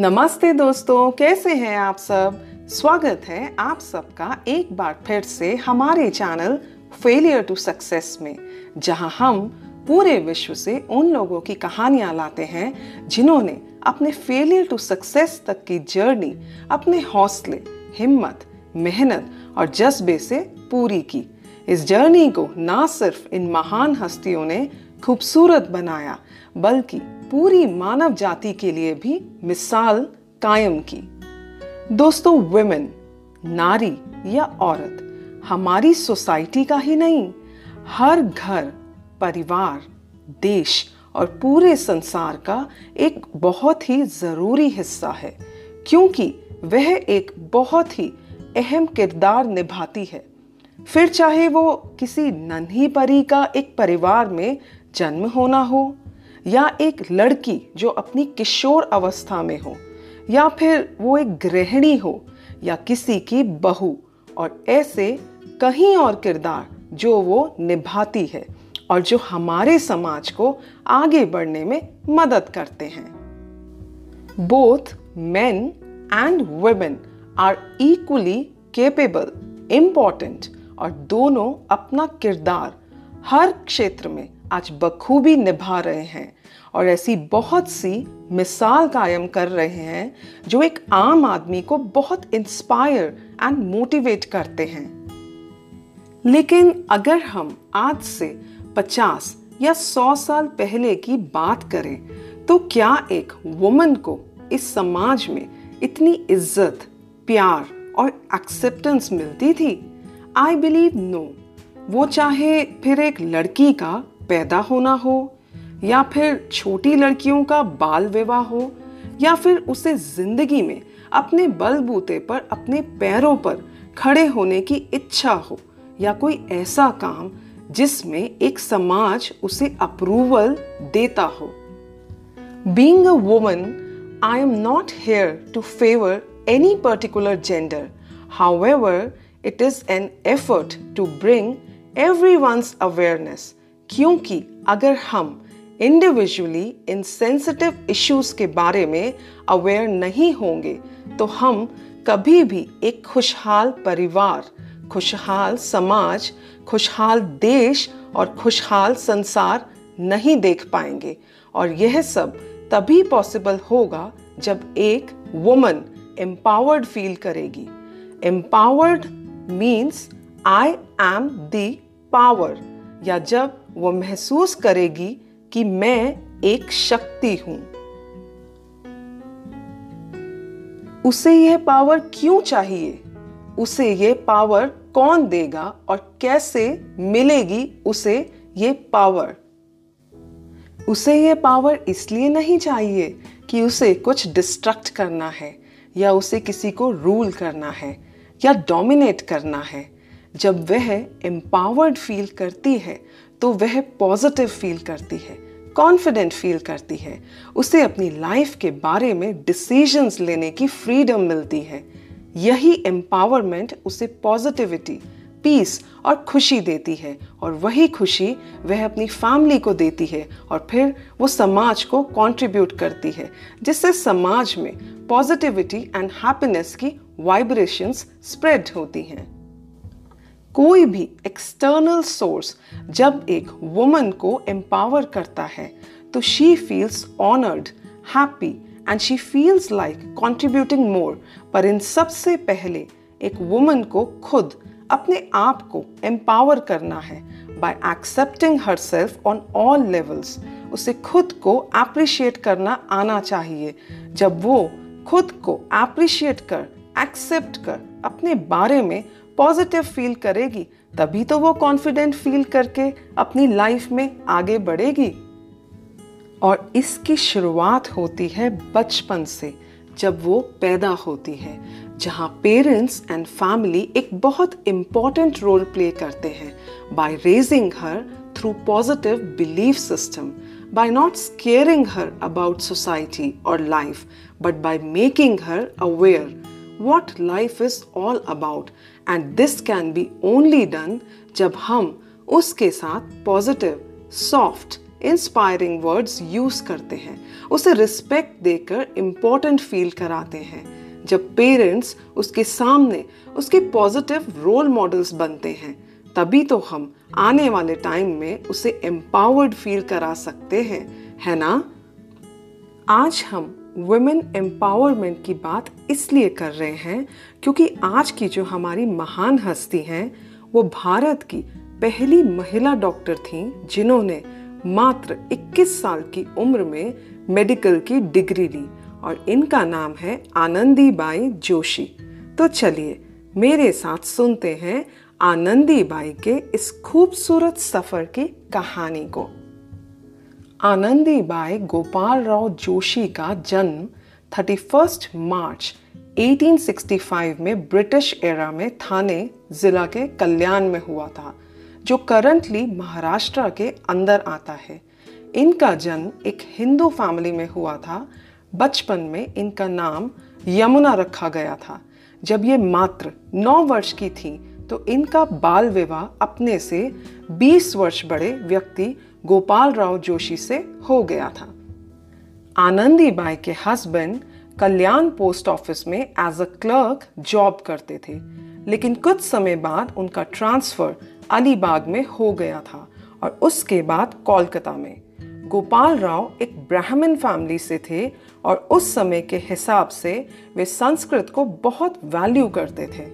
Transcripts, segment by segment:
नमस्ते दोस्तों, कैसे हैं आप सब? स्वागत है आप सबका एक बार फिर से हमारे चैनल फेलियर टू सक्सेस में, जहाँ हम पूरे विश्व से उन लोगों की कहानियाँ लाते हैं जिन्होंने अपने फेलियर टू सक्सेस तक की जर्नी अपने हौसले, हिम्मत, मेहनत और जज्बे से पूरी की। इस जर्नी को ना सिर्फ़ इन महान हस्तियों ने खूबसूरत बनाया, बल्कि पूरी मानव जाति के लिए भी मिसाल कायम की। दोस्तों वुमेन नारी या औरत, हमारी सोसाइटी का ही नहीं, हर घर, परिवार, देश और पूरे संसार का एक बहुत ही ज़रूरी हिस्सा है, क्योंकि वह एक बहुत ही अहम किरदार निभाती है। फिर चाहे वो किसी नन्ही परी का एक परिवार में जन्म होना हो या एक लड़की जो अपनी किशोर अवस्था में हो, या फिर वो एक गृहिणी हो, या किसी की बहू, और ऐसे कहीं और किरदार जो वो निभाती है और जो हमारे समाज को आगे बढ़ने में मदद करते हैं। Both men and women are equally capable important और दोनों अपना किरदार हर क्षेत्र में आज बखूबी निभा रहे हैं और ऐसी बहुत सी मिसाल कायम कर रहे हैं जो एक आम आदमी को बहुत इंस्पायर एंड मोटिवेट करते हैं। लेकिन अगर हम आज से 50 या 100 साल पहले की बात करें तो क्या एक वुमन को इस समाज में इतनी इज़्ज़त, प्यार और एक्सेप्टेंस मिलती थी? आई बिलीव नो वो चाहे फिर एक लड़की का पैदा होना हो, या फिर छोटी लड़कियों का बाल विवाह हो, या फिर उसे ज़िंदगी में अपने बलबूते पर, अपने पैरों पर खड़े होने की इच्छा हो, या कोई ऐसा काम जिसमें एक समाज उसे अप्रूवल देता हो। Being a woman I am not here to favour any particular gender however it is an effort to bring everyone's awareness क्योंकि अगर हम इंडिविजुअली इन सेंसिटिव इश्यूज़ के बारे में अवेयर नहीं होंगे तो हम कभी भी एक खुशहाल परिवार, खुशहाल समाज, खुशहाल देश और खुशहाल संसार नहीं देख पाएँगे। और यह सब तभी पॉसिबल होगा जब एक वुमन एम्पावर्ड फील करेगी। Empowered means I am the power या जब वो महसूस करेगी कि मैं एक शक्ति हूँ। उसे यह पावर क्यों चाहिए? उसे यह पावर कौन देगा और कैसे मिलेगी उसे ये पावर उसे ये पावर इसलिए नहीं चाहिए कि उसे कुछ डिस्ट्रक्ट करना है, या उसे किसी को रूल करना है, या डोमिनेट करना है। जब वह एम्पावर्ड फील करती है तो वह पॉजिटिव फील करती है कॉन्फिडेंट फील करती है। उसे अपनी लाइफ के बारे में डिसीजंस लेने की फ्रीडम मिलती है। यही एम्पावरमेंट उसे पॉजिटिविटी पीस और खुशी देती है और वही खुशी वह अपनी फैमिली को देती है और फिर वो समाज को कंट्रीब्यूट करती है, जिससे समाज में पॉजिटिविटी एंड हैप्पीनेस की वाइब्रेशंस स्प्रेड होती हैं। कोई भी एक्सटर्नल सोर्स जब एक वुमन को एम्पावर करता है तो she feels honoured happy and she feels like contributing more पर इन सबसे पहले एक वुमन को खुद अपने आप को एम्पावर करना है by accepting herself on all levels उसे खुद को अप्रिशिएट करना आना चाहिए। जब वो खुद को अप्रिशिएट कर एक्सेप्ट कर अपने बारे में पॉजिटिव फील करेगी तभी तो वो कॉन्फिडेंट फील करके अपनी लाइफ में आगे बढ़ेगी। और इसकी शुरुआत होती है बचपन से जब वो पैदा होती है जहाँ पेरेंट्स एंड फैमिली एक बहुत इंपॉर्टेंट रोल प्ले करते हैं। By raising her through positive belief system by not scaring her about society or life, but by making her aware what life is all about and this can be only done जब हम उसके साथ positive soft inspiring words use करते हैं। उसे respect देकर important feel कराते हैं। जब पेरेंट्स उसके सामने उसके पॉजिटिव रोल मॉडल्स बनते हैं, तभी तो हम आने वाले टाइम में उसे एम्पावर्ड फील करा सकते हैं। है ना? आज हम वुमेन एम्पावरमेंट की बात इसलिए कर रहे हैं क्योंकि आज की जो हमारी महान हस्ती हैं, वो भारत की पहली महिला डॉक्टर थी, जिन्होंने मात्र 21 साल की उम्र में मेडिकल की डिग्री ली और इनका नाम है आनंदी बाई जोशी। तो चलिए, मेरे साथ सुनते हैं आनंदी बाई के इस खूबसूरत सफ़र की कहानी को। आनंदी बाई गोपाल राव जोशी का जन्म 31 मार्च 1865 में ब्रिटिश एरा में थाने जिला के कल्याण में हुआ था, जो करंटली महाराष्ट्र के अंदर आता है। इनका जन्म एक हिंदू फैमिली में हुआ था। बचपन में इनका नाम यमुना रखा गया था। जब ये मात्र नौ वर्ष की थी तो इनका बाल विवाह अपने से 20 वर्ष बड़े व्यक्ति गोपाल राव जोशी से हो गया था। आनंदी बाई के हस्बैंड कल्याण पोस्ट ऑफ़िस में एज अ क्लर्क जॉब करते थे, लेकिन कुछ समय बाद उनका ट्रांसफ़र अलीबाग में हो गया था और उसके बाद कोलकाता में। गोपाल राव एक ब्राह्मण फैमिली से थे और उस समय के हिसाब से वे संस्कृत को बहुत वैल्यू करते थे।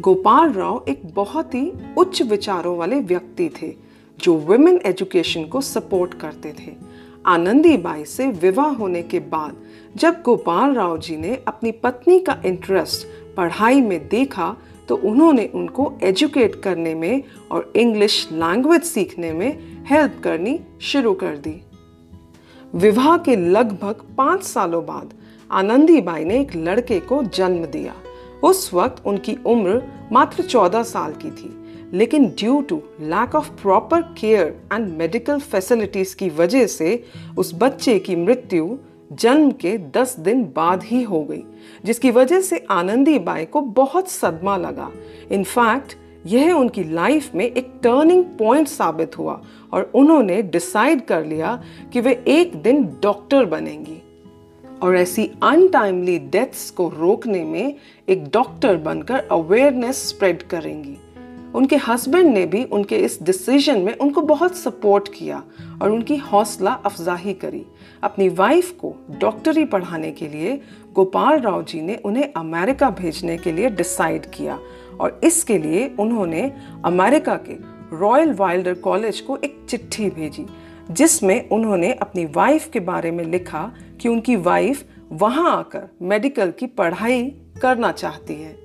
गोपाल राव एक बहुत ही उच्च विचारों वाले व्यक्ति थे जो वुमेन एजुकेशन को सपोर्ट करते थे। आनंदी बाई से विवाह होने के बाद जब गोपाल राव जी ने अपनी पत्नी का इंटरेस्ट पढ़ाई में देखा तो उन्होंने उनको एजुकेट करने में और इंग्लिश लैंग्वेज सीखने में हेल्प करनी शुरू कर दी। विवाह के लगभग पाँच सालों बाद आनंदी बाई ने एक लड़के को जन्म दिया। उस वक्त उनकी उम्र मात्र 14 साल की थी। लेकिन due to lack of proper care and medical facilities की वजह से उस बच्चे की मृत्यु जन्म के 10 दिन बाद ही हो गई, जिसकी वजह से आनंदी बाई को बहुत सदमा लगा। इनफैक्ट यह उनकी लाइफ में एक टर्निंग पॉइंट साबित हुआ और उन्होंने डिसाइड कर लिया कि वे एक दिन डॉक्टर बनेंगी। और ऐसी अनटाइमली डेथ्स को रोकने में एक डॉक्टर बनकर अवेयरनेस स्प्रेड करेंगी। उनके हस्बैंड ने भी उनके इस डिसीज़न में उनको बहुत सपोर्ट किया और उनकी हौसला अफजाही करी। अपनी वाइफ को डॉक्टरी पढ़ाने के लिए गोपाल राव जी ने उन्हें अमेरिका भेजने के लिए डिसाइड किया और इसके लिए उन्होंने अमेरिका के रॉयल वाइल्डर कॉलेज को एक चिट्ठी भेजी, जिसमें उन्होंने अपनी वाइफ के बारे में लिखा कि उनकी वाइफ वहाँ आकर मेडिकल की पढ़ाई करना चाहती है।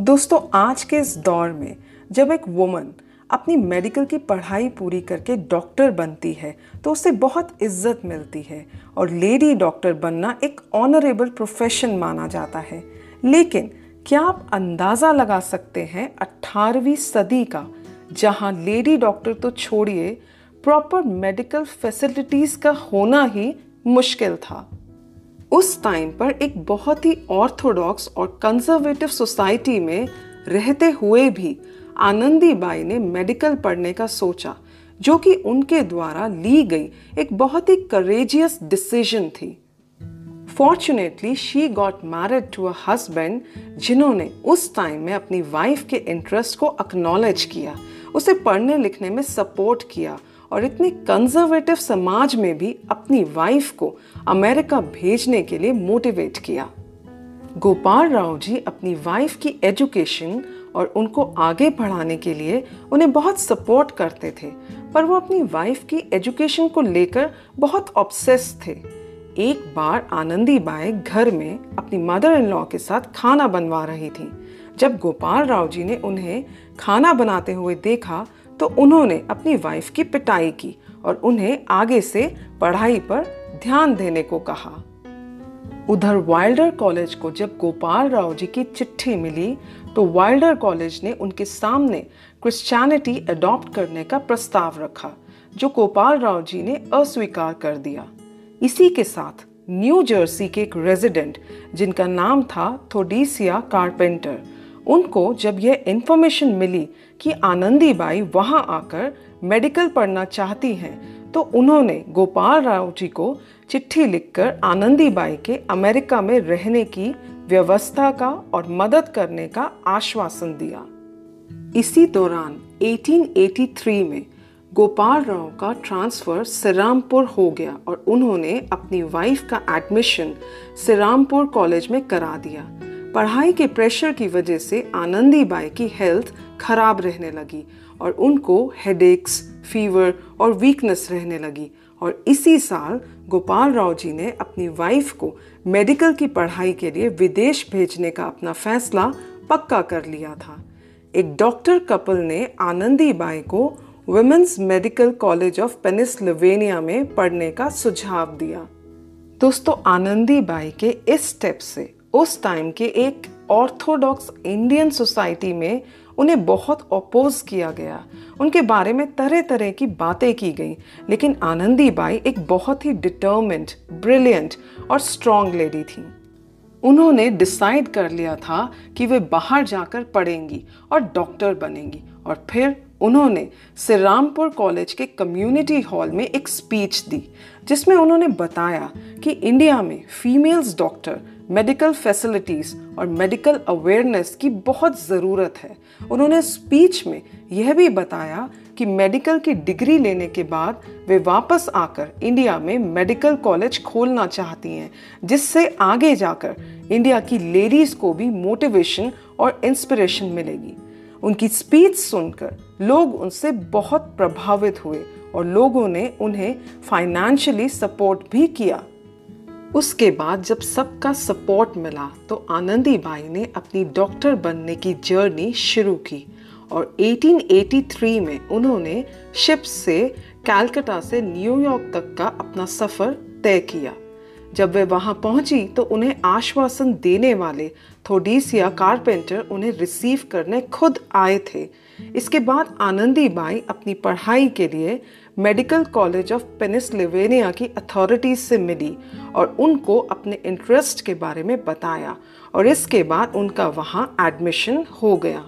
दोस्तों, आज के इस दौर में जब एक वुमन अपनी मेडिकल की पढ़ाई पूरी करके डॉक्टर बनती है तो उसे बहुत इज़्ज़त मिलती है और लेडी डॉक्टर बनना एक ऑनरेबल प्रोफेशन माना जाता है। लेकिन क्या आप अंदाज़ा लगा सकते हैं 18वीं सदी का, जहाँ लेडी डॉक्टर तो छोड़िए प्रॉपर मेडिकल फैसिलिटीज़ का होना ही मुश्किल था। उस टाइम पर एक बहुत ही ऑर्थोडॉक्स और कंजर्वेटिव सोसाइटी में रहते हुए भी आनंदी बाई ने मेडिकल पढ़ने का सोचा, जो कि उनके द्वारा ली गई एक बहुत ही करेजियस डिसीज़न थी। Fortunately she got married to a husband जिन्होंने उस टाइम में अपनी वाइफ के इंटरेस्ट को अक्नॉलेज किया, उसे पढ़ने लिखने में सपोर्ट किया और इतने कंजर्वेटिव समाज में भी अपनी वाइफ को अमेरिका भेजने के लिए मोटिवेट किया। गोपाल राव जी अपनी वाइफ की एजुकेशन और उनको आगे बढ़ाने के लिए उन्हें बहुत सपोर्ट करते थे, पर वो अपनी वाइफ की एजुकेशन को लेकर बहुत ऑब्सेस थे। एक बार आनंदी बाई घर में अपनी मदर इन लॉ के साथ खाना बनवा रही थी। जब गोपाल राव जी ने उन्हें खाना बनाते हुए देखा तो उन्होंने अपनी वाइफ की पिटाई की और उन्हें आगे से पढ़ाई पर ध्यान देने को कहा। उधर वाइल्डर कॉलेज को जब गोपाल राव जी की चिट्ठी मिली तो वाइल्डर कॉलेज ने उनके सामने क्रिश्चियनिटी अडॉप्ट करने का प्रस्ताव रखा, जो गोपाल राव जी ने अस्वीकार कर दिया। इसी के साथ न्यू जर्सी के एक रेजिडेंट, जिनका नाम था थोडीसिया कारपेंटर, उनको जब यह इन्फॉर्मेशन मिली कि आनंदी बाई वहाँ आकर मेडिकल पढ़ना चाहती हैं तो उन्होंने गोपाल राव जी को चिट्ठी लिखकर आनंदीबाई के अमेरिका में रहने की व्यवस्था का और मदद करने का आश्वासन दिया। इसी दौरान 1883 में गोपाल राव का ट्रांसफ़र सिरामपुर हो गया और उन्होंने अपनी वाइफ का एडमिशन सिरामपुर कॉलेज में करा दिया। पढ़ाई के प्रेशर की वजह से आनंदीबाई की हेल्थ खराब रहने लगी और उनको हेडेक्स, फीवर और वीकनेस रहने लगी और इसी साल गोपाल राव जी ने अपनी वाइफ को मेडिकल की पढ़ाई के लिए विदेश भेजने का अपना फैसला पक्का कर लिया था। एक डॉक्टर कपल ने आनंदीबाई को women's medical college of Pennsylvania में पढ़ने का सुझाव दिया। दोस्तों, आनंदी बाई के इस स्टेप से उस टाइम के एक ऑर्थोडॉक्स इंडियन सोसाइटी में उन्हें बहुत अपोज किया गया। उनके बारे में तरह तरह की बातें की गई, लेकिन आनंदी बाई एक बहुत ही डिटर्मेंट ब्रिलियंट और स्ट्रॉन्ग लेडी थी। उन्होंने डिसाइड कर लिया था कि वे बाहर जाकर पढ़ेंगी और डॉक्टर बनेंगी और फिर उन्होंने सिरामपुर कॉलेज के कम्युनिटी हॉल में एक स्पीच दी, जिसमें उन्होंने बताया कि इंडिया में फीमेल्स डॉक्टर मेडिकल फैसिलिटीज़ और मेडिकल अवेयरनेस की बहुत ज़रूरत है। उन्होंने स्पीच में यह भी बताया कि मेडिकल की डिग्री लेने के बाद वे वापस आकर इंडिया में मेडिकल कॉलेज खोलना चाहती हैं, जिससे आगे जाकर इंडिया की लेडीज़ को भी मोटिवेशन और इंस्पिरेशन मिलेगी। उनकी स्पीच सुनकर लोग उनसे बहुत प्रभावित हुए और लोगों ने उन्हें फाइनेंशियली सपोर्ट भी किया। उसके बाद जब सबका सपोर्ट मिला तो आनंदी बाई ने अपनी डॉक्टर बनने की जर्नी शुरू की और 1883 में उन्होंने शिप से कैलकाटा से न्यूयॉर्क तक का अपना सफ़र तय किया। जब वे वहाँ पहुँची तो उन्हें आश्वासन देने वाले थोडीसिया कारपेंटर उन्हें रिसीव करने खुद आए थे। इसके बाद आनंदी बाई अपनी पढ़ाई के लिए मेडिकल कॉलेज ऑफ़ पेनिसलिवेनिया की अथॉरिटीज से मिली और उनको अपने इंटरेस्ट के बारे में बताया और इसके बाद उनका वहाँ एडमिशन हो गया।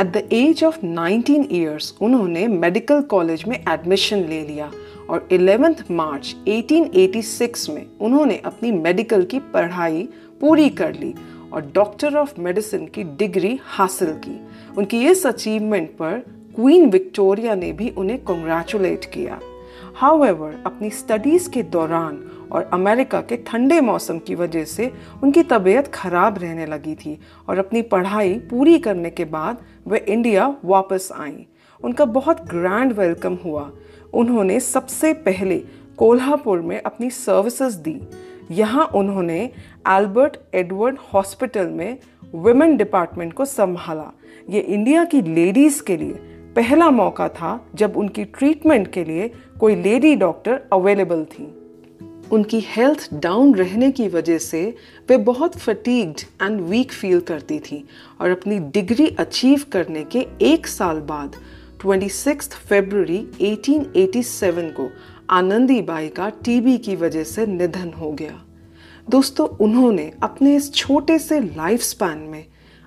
At the age of 19 years उन्होंने मेडिकल कॉलेज में एडमिशन ले लिया और 11 मार्च 1886 में उन्होंने अपनी मेडिकल की पढ़ाई पूरी कर ली और डॉक्टर ऑफ़ मेडिसिन की डिग्री हासिल की। उनकी इस अचीवमेंट पर क्वीन विक्टोरिया ने भी उन्हें कंग्रेचुलेट किया। हाउएवर अपनी स्टडीज़ के दौरान और अमेरिका के ठंडे मौसम की वजह से उनकी तबीयत खराब रहने लगी थी और अपनी पढ़ाई पूरी करने के बाद वे इंडिया वापस आई। उनका बहुत ग्रैंड वेलकम हुआ। उन्होंने सबसे पहले कोल्हापुर में अपनी सर्विसेज़ दी। यहाँ उन्होंने एल्बर्ट एडवर्ड हॉस्पिटल में वुमेन डिपार्टमेंट को संभाला। ये इंडिया की लेडीज़ के लिए पहला मौका था जब उनकी ट्रीटमेंट के लिए कोई लेडी डॉक्टर अवेलेबल थी। उनकी हेल्थ डाउन रहने की वजह से वे बहुत फटीग्ड एंड वीक फील करती थी और अपनी डिग्री अचीव करने के एक साल बाद 26 फरवरी 1887 को आनंदीबाई का टीबी की वजह से निधन हो गया। दोस्तों, उन्होंने अपने इस छोटे से लाइफ स्पैन में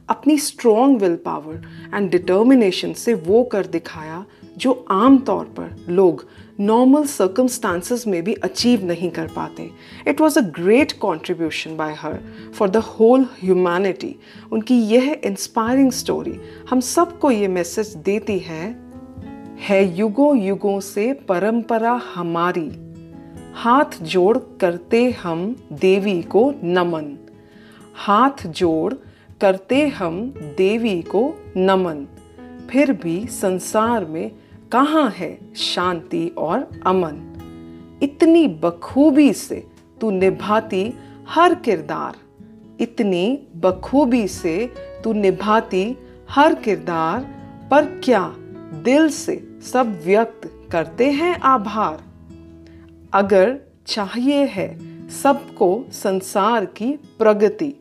अपनी strong will power and determination से वो कर दिखाया जो आम तौर पर लोग नॉर्मल सर्कमस्टांसिस में भी अचीव नहीं कर पाते। It was a great contribution by her for the whole humanity उनकी यह इंस्पायरिंग स्टोरी हम सबको ये मैसेज देती है है युगों युगों से परंपरा हमारी। हाथ जोड़ करते हम देवी को नमन। हाथ जोड़ करते हम देवी को नमन। फिर भी संसार में कहाँ है शांति और अमन? इतनी बखूबी से तू निभाती हर किरदार। इतनी बखूबी से तू निभाती हर किरदार। पर क्या दिल से सब व्यक्त करते हैं आभार? अगर चाहिए है सबको संसार की प्रगति,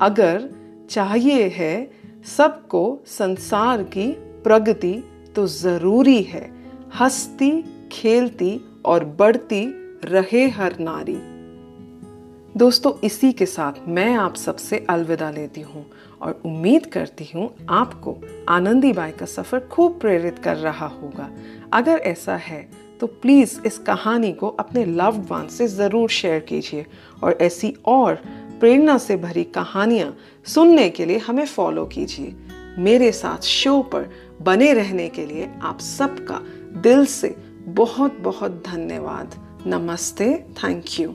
अगर चाहिए है, सबको संसार की प्रगति तो ज़रूरी है। हंसती, खेलती और बढ़ती रहे हर नारी। दोस्तों, इसी के साथ मैं आप सबसे अलविदा लेती हूँ और उम्मीद करती हूँ आपको आनंदी बाई का सफ़र खूब प्रेरित कर रहा होगा। अगर ऐसा है तो प्लीज़ इस कहानी को अपने लव्ड वन से ज़रूर शेयर कीजिए और ऐसी और प्रेरणा से भरी कहानियाँ सुनने के लिए हमें फॉलो कीजिए। मेरे साथ शो पर बने रहने के लिए आप सबका दिल से बहुत बहुत धन्यवाद। नमस्ते थैंक यू